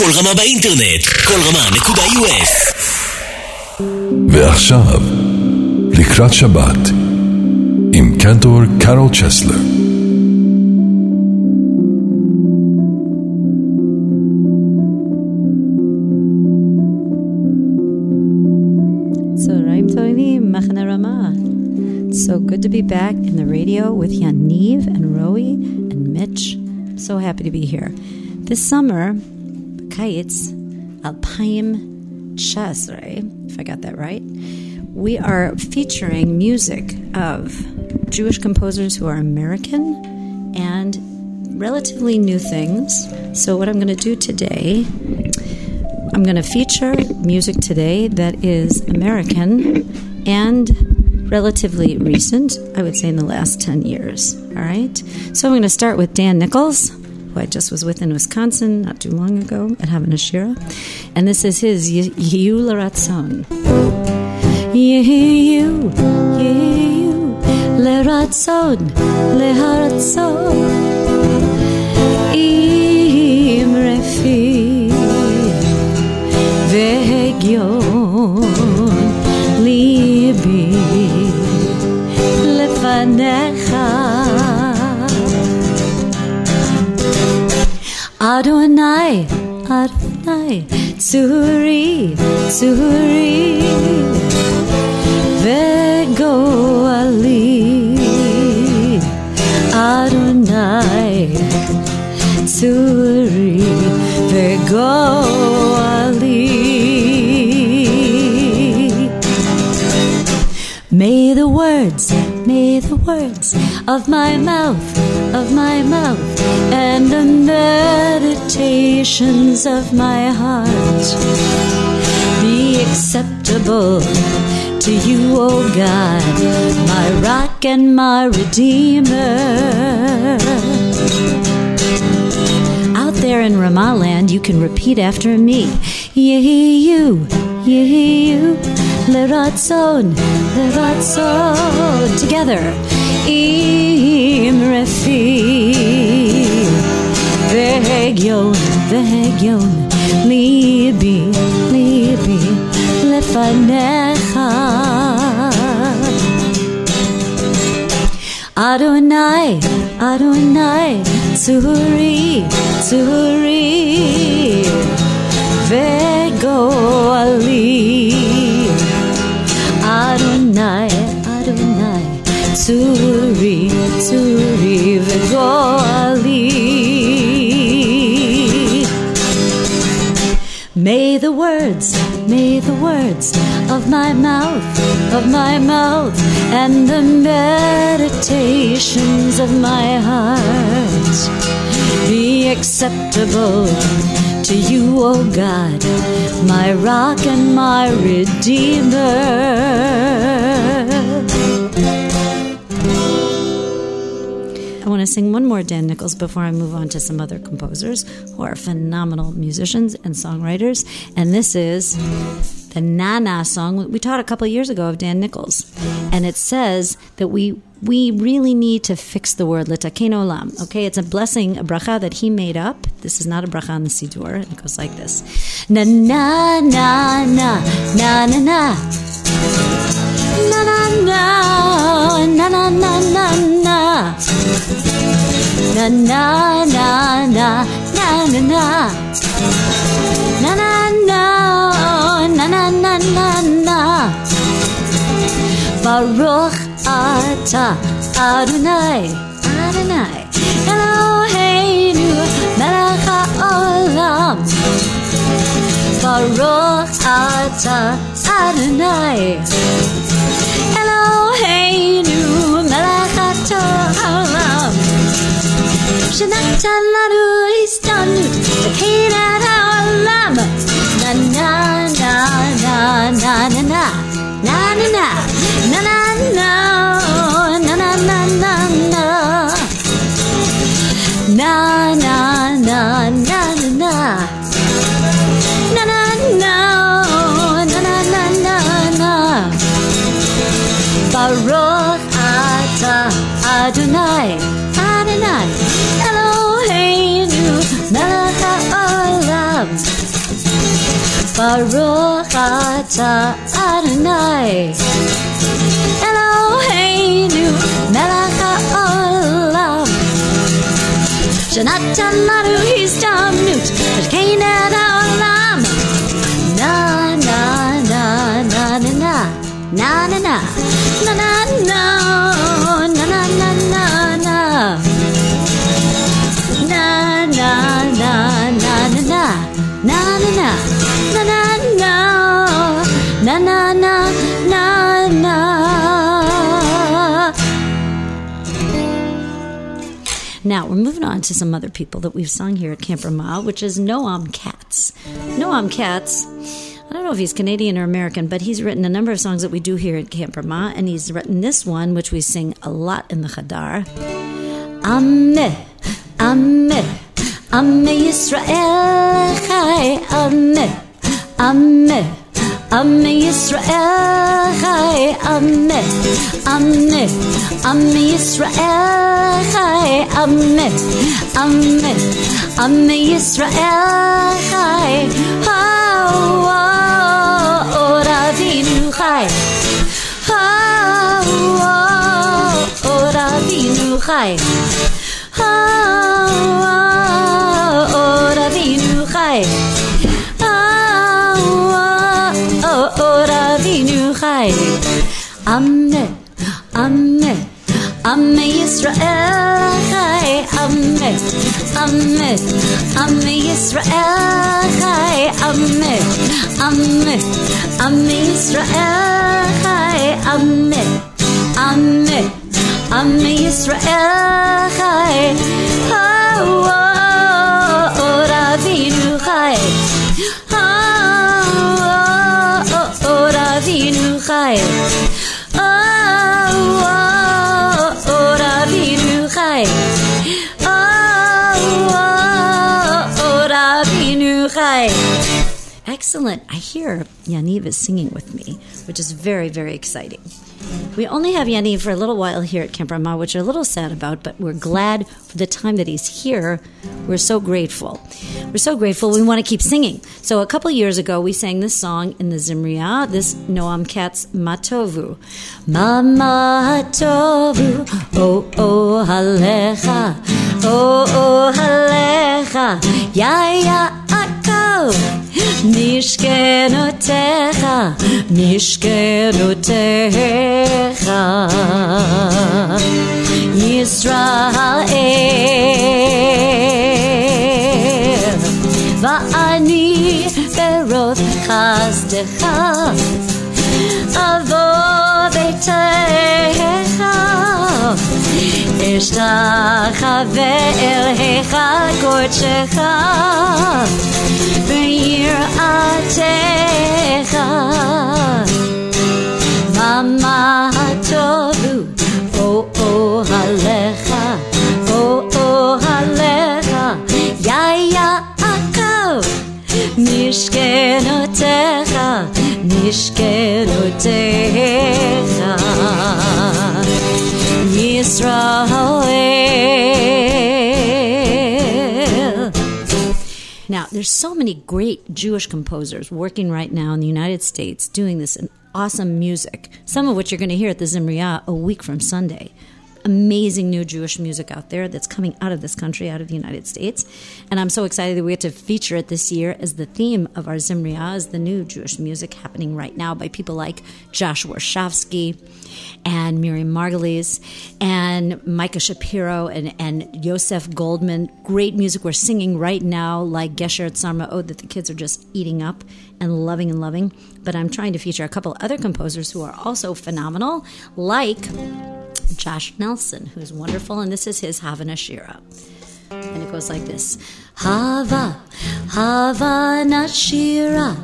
כל רמה באינטרנט, כל רמה.us ועכשיו, לקראת שבת, עם קנטור קארול צ'סלר. So good to be back in the radio with Yaniv and Roe and Mitch. So happy to be here. This summer, Kites Alpaim Chasre, if I got that right, we are featuring music of Jewish composers who are American and relatively new things. So, what I'm going to do today, I'm going to feature music today that is American and relatively recent, I would say in the last 10 years. All right? So, I'm going to start with Dan Nichols, who I just was with in Wisconsin not too long ago at Hava Nashira. And this is his Yehu Leratzon. Yehu, Yehu, Leratzon, Leharatzon. Im refi, Vegion, Libi, Lefanecha. Adonai, Adonai, Tsuri, Tsuri, Vego Ali, Adonai, Tsuri, Vego Ali. May the words, may the words of my mouth, of my mouth, and the meditations of my heart be acceptable to you, O God, my rock and my redeemer. Out there in Ramaland, you can repeat after me. Yehu, Yehu, Leratzon, Leratzon. Together im resim Vehegyon, vehegyon, libi, libi, lefanecha Adonai, Adonai, tzuri, tzuri Vegoali Adonai, Adonai. Tsuri, Tsuri, Vego Ali. May the words, may the words of my mouth, of my mouth, and the meditations of my heart be acceptable to you, O God, my rock and my redeemer. Want to sing one more Dan Nichols before I move on to some other composers who are phenomenal musicians and songwriters. And this is the Nana song we taught a couple years ago of Dan Nichols. And it says that we we really need to fix the word litaken olam. Okay, it's a blessing, a bracha that he made up. This is not a bracha on the siddur. It goes like this: Na na na na na na na. Na na na na na na na na na na na na na na. Na na na na na na na na. Baruch Ata Adonai Adonai. Eloheinu Melech HaOlam. Baruch Ata Adonai. Eloheinu Shanata Lanu is done, the pain at our lamb. Baruch Ata Adonai Eloheinu Melech HaOlam Shenatan Lanu Histamnut V'Kein we're moving on to some other people that we've sung here at Camp Ramah, which is Noam Katz. Noam Katz, I don't know if he's Canadian or American, but he's written a number of songs that we do here at Camp Ramah, and he's written this one, which we sing a lot in the Chadar. Ameh, Ameh, Ameh Yisrael Chai, Ameh, Ameh. Am Yisrael Chai Amme. Amme Am Yisrael Chai Amme. Amme Am Yisrael Chai Or oh, oh, Avinu Chai Or oh, Avinu Chai Or Avinu Chai Ora wie nu heilig. Amne, Amne, Amme Yisrael Chai. Amne, Amne, Amme Yisrael Chai. Amne, Amne, Amme Yisrael Chai. Amne, Amne, Amme Yisrael Chai. Oh, oh. Excellent. I hear Yaniv is singing with me, which is very, very exciting. We only have Yanni for a little while here at Camp Ramah, which we're a little sad about, but we're glad for the time that he's here. We're so grateful. We're so grateful. We want to keep singing. So a couple years ago, we sang this song in the Zimriah, this Noam Katz Matovu. Mama Matovu, oh oh halecha, oh oh halecha, ya ya akal. Mishkenotech, Mishkenotech. משכנותיך, ישראל, ואני ברוב חסדך, אבוא ביתך, אשתחווה אליך קודשך, ביראתך. משכנותיך, ישראל. Now, there's so many great Jewish composers working right now in the United States doing this awesome music, some of which you're going to hear at the Zimriah a week from Sunday. Amazing new Jewish music out there that's coming out of this country, out of the United States. And I'm so excited that we get to feature it this year as the theme of our Zimriah is the new Jewish music happening right now by people like Joshua Warshawsky and Miriam Margles and Micah Shapiro and, and Yosef Goldman. Great music we're singing right now, like Gesher at Sarma'od, oh, that the kids are just eating up and loving and loving. But I'm trying to feature a couple other composers who are also phenomenal, like Josh Nelson, who's wonderful, and this is his Hava Nashira. And it goes like this. Hava, Havana Shira,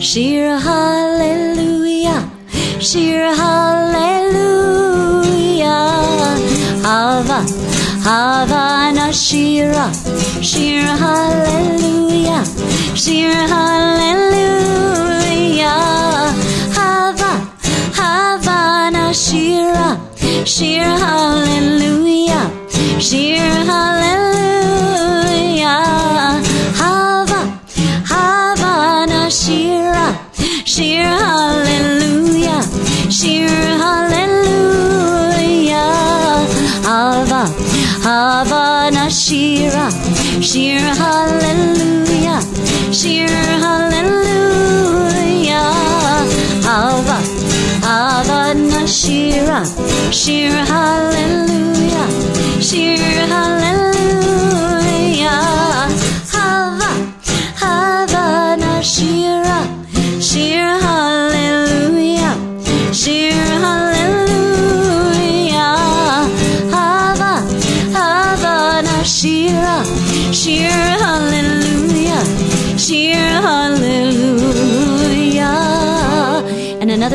Shira Hallelujah, Shira Hallelujah, Hava, Havana Shira, Shira Hallelujah, Shira Hallelujah, hallelujah, shir hallelujah. Hava, hava nashira, shir hallelujah, shir hallelujah.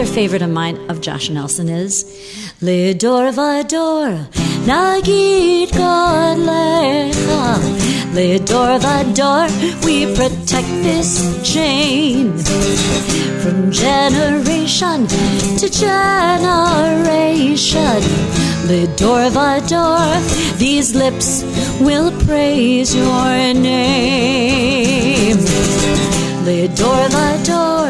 Favorite of mine of Josh Nelson is Lidor Vador Nagid God Lecha Lidor Vador We protect this chain from generation to generation. Lidor Vador These lips will praise your name. Lidor Vador,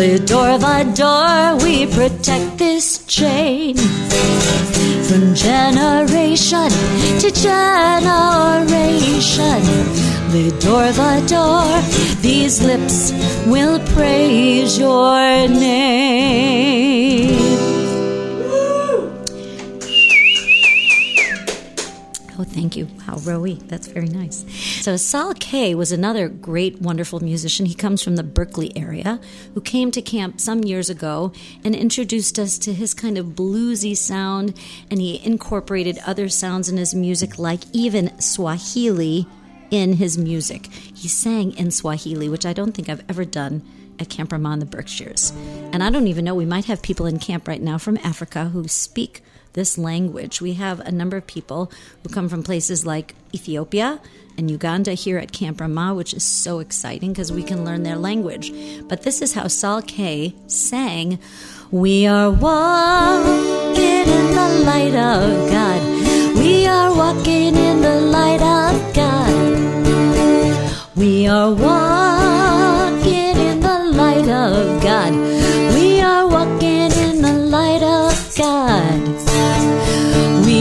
Lidor door, we protect this chain from generation to generation. Lidor door, these lips will praise your name. Thank you. Wow, Rowie, that's very nice. So, Saul Kaye was another great, wonderful musician. He comes from the Berkeley area, who came to camp some years ago and introduced us to his kind of bluesy sound, and he incorporated other sounds in his music, like even Swahili in his music. He sang in Swahili, which I don't think I've ever done at Camp Ramah in the Berkshires. And I don't even know, we might have people in camp right now from Africa who speak this language. We have a number of people who come from places like Ethiopia and Uganda here at Camp Ramah, which is so exciting because we can learn their language. But this is how Saul Kaye sang We are walking in the light of God. We are walking in the light of God. We are walking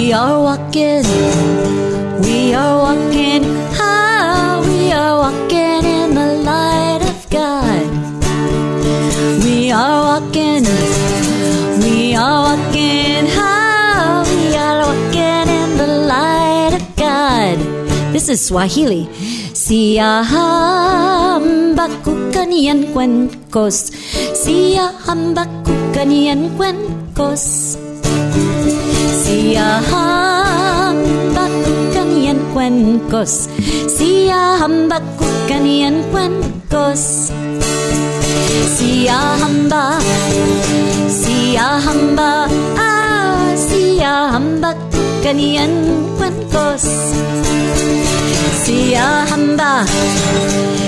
We are walking. We are walking. Ah, we are walking in the light of God. We are walking. We are walking. Ah, we are walking in the light of God. This is Swahili. Siahamba kukanian cuencos. Siahamba kukanian cuencos. Siahamba kukanian cuencos. Siahamba kukanian cuencos. Siahamba, siahamba, ah, siahamba kukanian cuencos. Siahamba,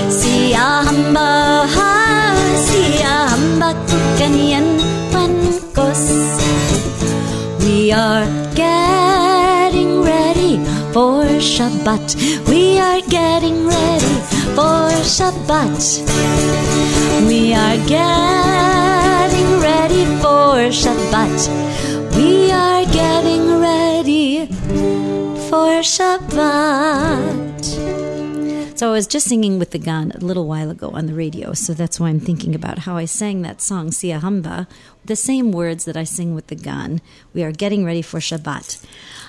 siahamba, ah, siahamba kukanian We are getting ready for Shabbat. We are getting ready for Shabbat. We are getting ready for Shabbat. We are getting ready for Shabbat. So I was just singing with the gun a little while ago on the radio, so that's why I'm thinking about how I sang that song, Siahamba, the same words that I sing with the gun. We are getting ready for Shabbat.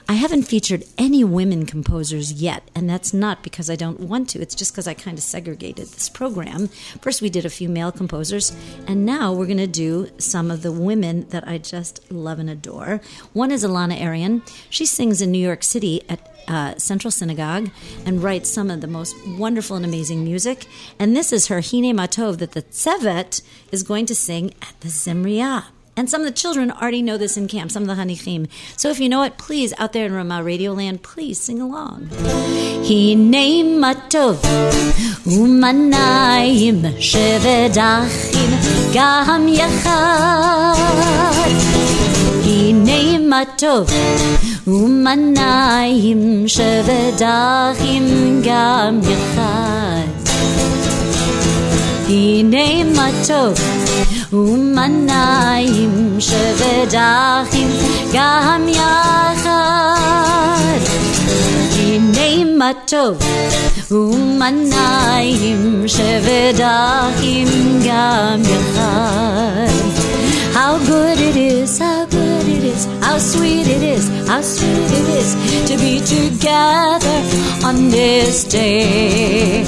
I haven't featured any women composers yet, and that's not because I don't want to. It's just because I kind of segregated this program. First, we did a few male composers, and now we're going to do some of the women that I just love and adore. One is Elana Arian. She sings in New York City at uh, Central Synagogue and writes some of the most wonderful and amazing music. And this is her Hine Matov that the Tzevet is going to sing at the Zimriah. And some of the children already know this in camp, some of the Hanichim. So if you know it, please, out there in Ramah Radio Land, please sing along. Hine Matov umanayim shevedachim gam yachad. Hine Matov umanayim shevedachim gam yachad. הנה מה טוב ומנעים שבדחים גם יחד הנה מה טוב ומנעים שבדחים גם יחד How good it is, how good it is, how sweet it is, how sweet it is to be together on this day.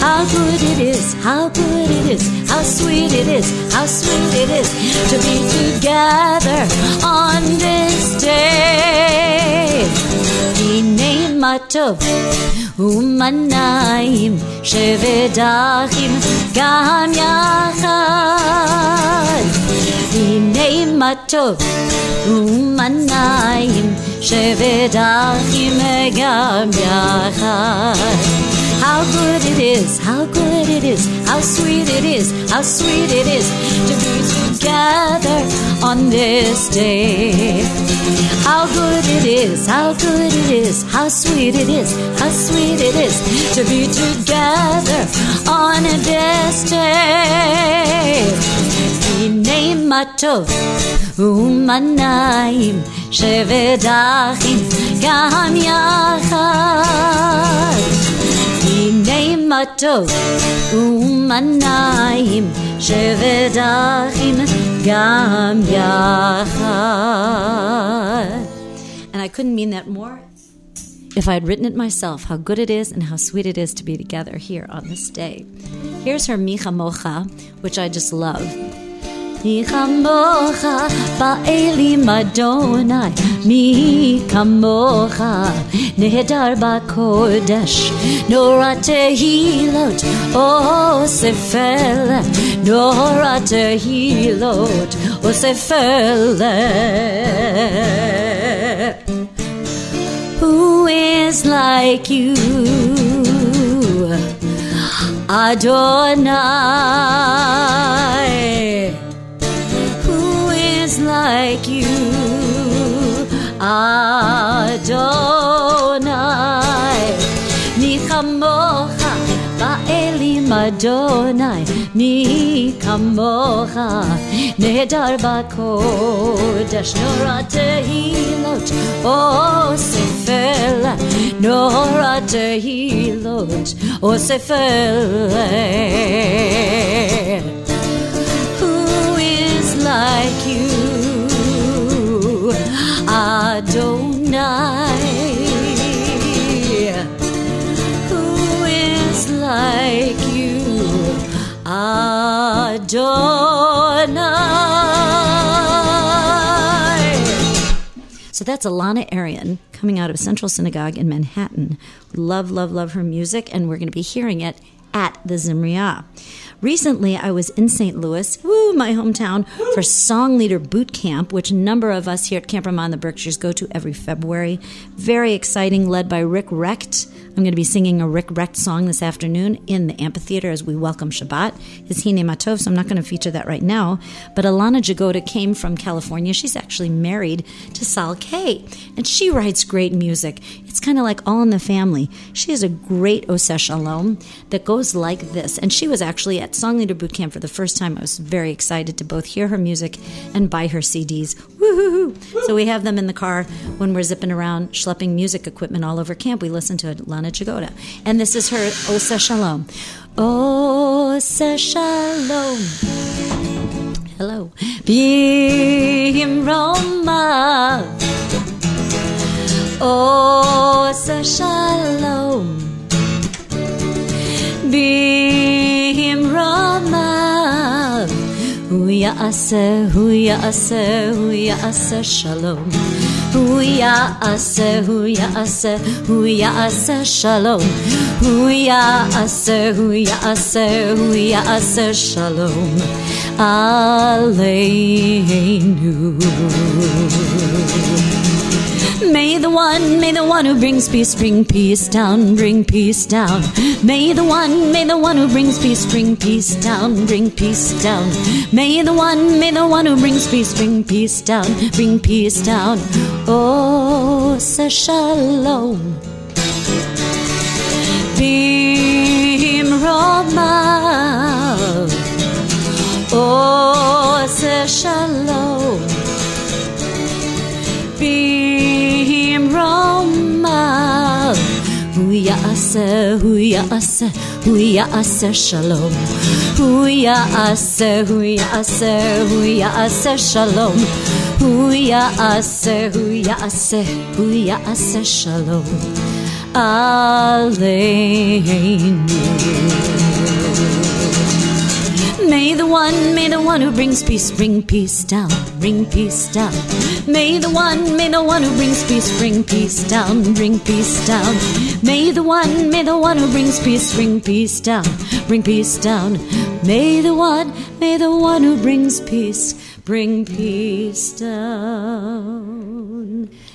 How good it is, how good it is, how sweet it is, how sweet it is to be together on this day. הנה מה טוב ומנעים שבדחים גם יחד. הנה מה טוב ומנעים שבדחים גם יחד. How good it is, how good it is, how sweet it is, how sweet it is to be together on this day. How good it is, how good it is, how sweet it is, how sweet it is to be together on this day. הנה מה טוב ומנעים שבדחים גם יחד. אחים גם יחד. And I couldn't mean that more if I had written it myself, how good it is and how sweet it is to be together here on this day. Here's her Mi Chamocha, which I just love. Mi kamocha, ba'eli madonai. Mi kamocha, nehedar ba'kodesh. Nora tehilot, o sefelet. Nora tehilot, o sefelet. Who is like you? Adonai. אדוני, מי כמוך נהדר בקודש, נורא תהילות אוסף אל, נורא תהילות אוסף אל. Who is like you? Adonai. Who is like you? Adonai. So that's Elana Arian coming out of Central Synagogue in Manhattan. Love, love, love her music, and we're going to be hearing it at the Zimriah. Recently, I was in St. Louis, woo, my hometown, for Song Leader Boot Camp, which a number of us here at Camp Ramah in the Berkshires go to every February. Very exciting, led by Rick Recht. I'm going to be singing a Rick Recht song this afternoon in the amphitheater as we welcome Shabbat. His Hine Matov, so I'm not going to feature that right now. But Alana Jagoda came from California. She's actually married to Saul Kaye, and she writes great music. It's kind of like all in the family. She has a great Oseh Shalom that goes like this. And she was actually at Song Leader Boot Camp for the first time. I was very excited to both hear her music and buy her CDs. Woohoo! So we have them in the car when we're zipping around, schlepping music equipment all over camp. We listen to Lana Jagoda. And this is her Oseh Shalom. Oseh Shalom. Hello. Bim Roma. Oseh Shalom. Bim Rama. Hu ya'aseh, hu ya'aseh, hu shalom. Hu ya'aseh, hu hu shalom. Hu ya'aseh, hu hu shalom. Aleinu. May the one, may the one who brings peace bring peace down, bring peace down. May the one, may the one who brings peace bring peace down, bring peace down. May the one, may the one who brings peace bring peace down, bring peace down. Oh, shalom. Bim Roma. Oh, shalom being Roma. Huyase, huyase, huyase, shalom. Huyase, huyase, huyase, shalom. Huyase, huyase, huyase, shalom. Aleinu. May the one, may the one who brings peace bring peace down, bring peace down. May the one, may the one who brings peace bring peace down, bring peace down. May the one, may the one who brings peace bring peace down, bring peace down. May the one, may the one who brings peace bring peace down.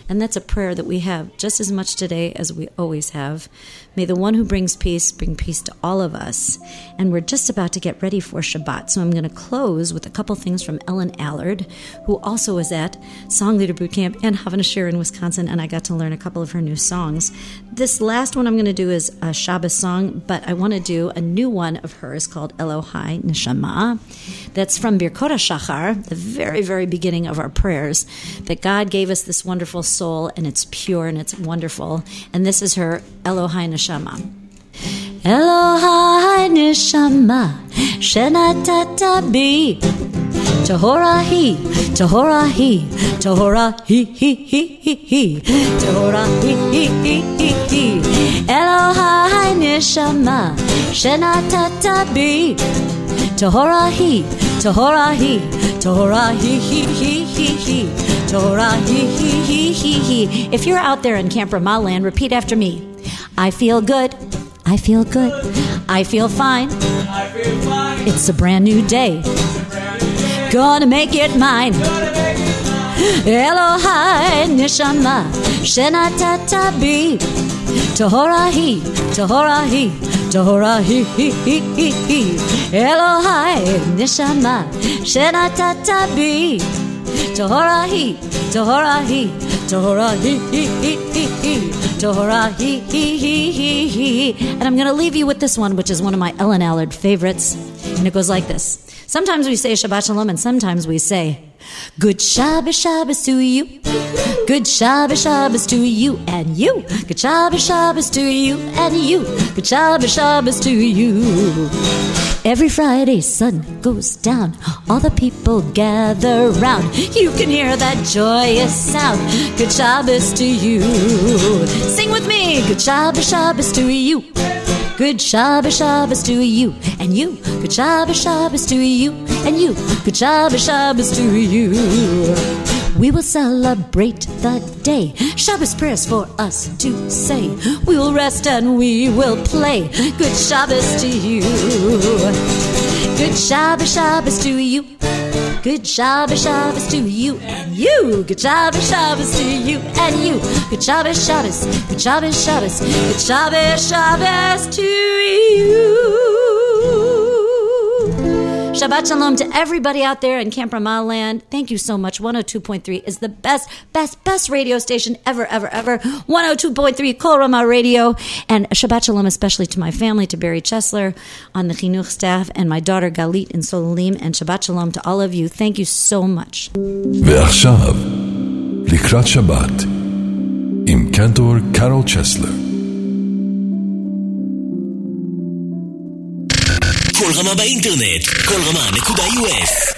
And that's a prayer that we have just as much today as we always have. May the one who brings peace bring peace to all of us. And we're just about to get ready for Shabbat. So I'm going to close with a couple things from Ellen Allard, who also was at Song Leader Boot Camp and Hava Nashir in Wisconsin, and I got to learn a couple of her new songs. This last one I'm going to do is a Shabbos song, but I want to do a new one of hers called Elohai Neshama. That's from Birkot HaShachar, the very, very beginning of our prayers, that God gave us this wonderful soul and it's pure and it's wonderful. And this is her Elohai Neshama. Elohai Neshama Shenatata bi Tahora hi, Tahora hi, Tahora hi hi hi hi hi, Tahora hi hi hi hi hi. Elohai Neshama Shenatata bi Tahora hi, Tahora hi, Tahora hi hi hi hi hi, Tahora hi hi hi hi hi. If you're out there in Camp Ramah land, repeat after me. I feel good. I feel good. I feel fine. I feel fine. It's a brand new day. Gonna make it mine. Elohai neshama shenatata bi Tohorahi, Tohorahi, Tohorahi, hi hi hi hi. Elohai neshama shenatata bi Tohorahi, Tohorahi, Tohorahi, hi hi hi hi. Tohorahi, hi hi hi hi. And I'm going to leave you with this one, which is one of my Ellen Allard favorites. And it goes like this. Sometimes we say Shabbat Shalom, and sometimes we say, Good Shabbos, Shabbos to you. Good Shabbos, Shabbos to you and you. Good Shabbos, Shabbos to you and you. Good Shabbos, Shabbos to you. Every Friday, sun goes down. All the people gather round. You can hear that joyous sound. Good Shabbos to you. Sing with me. Good Shabbos, Shabbos to you. Good Shabbos, Shabbos to you and you. Good Shabbos, Shabbos to you and you. Good Shabbos, Shabbos to you. We will celebrate the day. Shabbos prayers for us to say. We will rest and we will play. Good Shabbos to you. Good Shabbos, Shabbos to you. Good Shabbos, Shabbos to you and you. Good Shabbos, Shabbos to you and you. Good Shabbos, Shabbos. Good Shabbos, Shabbos. Good Shabbos, Shabbos to you. Shabbat Shalom to everybody out there in Camp Ramah Land. Thank you so much. 102.3 is the best, best, best radio station ever, ever, ever. 102.3 Kol Ramah Radio. And Shabbat Shalom, especially to my family, to Barry Chesler on the Chinuch staff, and my daughter Galit in Solelim. And Shabbat Shalom to all of you. Thank you so much. ועכשיו, לקראת שבת, עם קנטור קארל רמה באינטרנט, כל רמה נקודה יו.אס